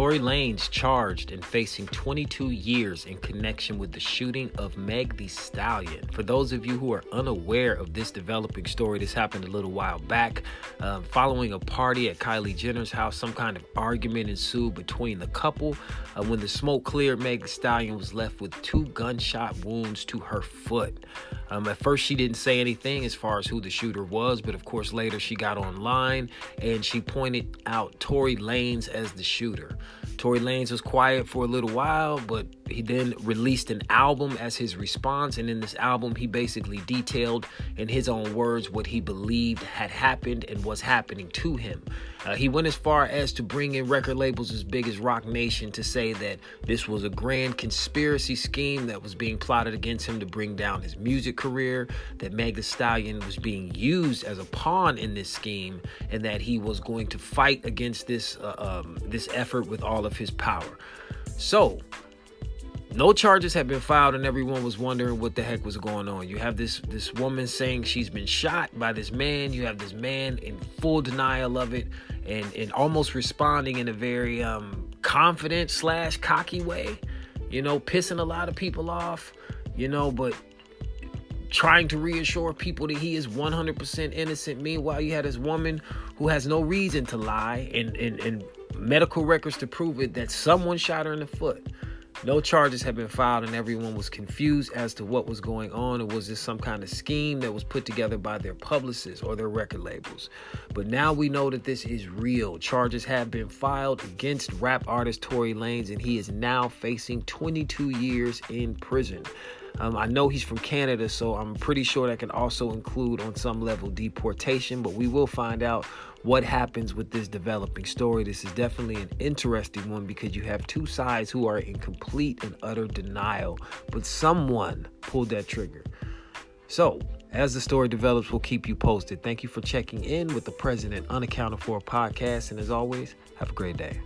Tory Lanez charged and facing 22 years in connection with the shooting of Meg the Stallion. For those of you who are unaware of this developing story, this happened a little while back. Um, following a party at Kylie Jenner's house, some kind of argument ensued between the couple. Uh, when the smoke cleared, Meg the Stallion was left with two gunshot wounds to her foot. Um, at first, she didn't say anything as far as who the shooter was, but of course, later she got online and she pointed out Tory Lanez as the shooter. Tory Lanez was quiet for a little while, but he then released an album as his response. And in this album, he basically detailed in his own words what he believed had happened and was happening to him. Uh, he went as far as to bring in record labels as big as Roc Nation to say that this was a grand conspiracy scheme that was being plotted against him to bring down his music career, that Meg Stallion was being used as a pawn in this scheme, and that he was going to fight against this uh, um, this effort with all of his power. So, no charges had been filed and everyone was wondering what the heck was going on. You have this this woman saying she's been shot by this man. You have this man in full denial of it and and almost responding in a very um confident slash cocky way you know pissing a lot of people off you know but trying to reassure people that he is 100% innocent. Meanwhile you had this woman who has no reason to lie and and, and medical records to prove it that someone shot her in the foot no charges had been filed, and everyone was confused as to what was going on. It was just some kind of scheme that was put together by their publicists or their record labels. But now we know that this is real. Charges have been filed against rap artist Tory Lanez, and he is now facing 22 years in prison. Um, I know he's from Canada, so I'm pretty sure that can also include, on some level, deportation, but we will find out what happens with this developing story. This is definitely an interesting one because you have two sides who are in complete and utter denial, but someone pulled that trigger. So, as the story develops, we'll keep you posted. Thank you for checking in with the President Unaccounted For podcast. And as always, have a great day.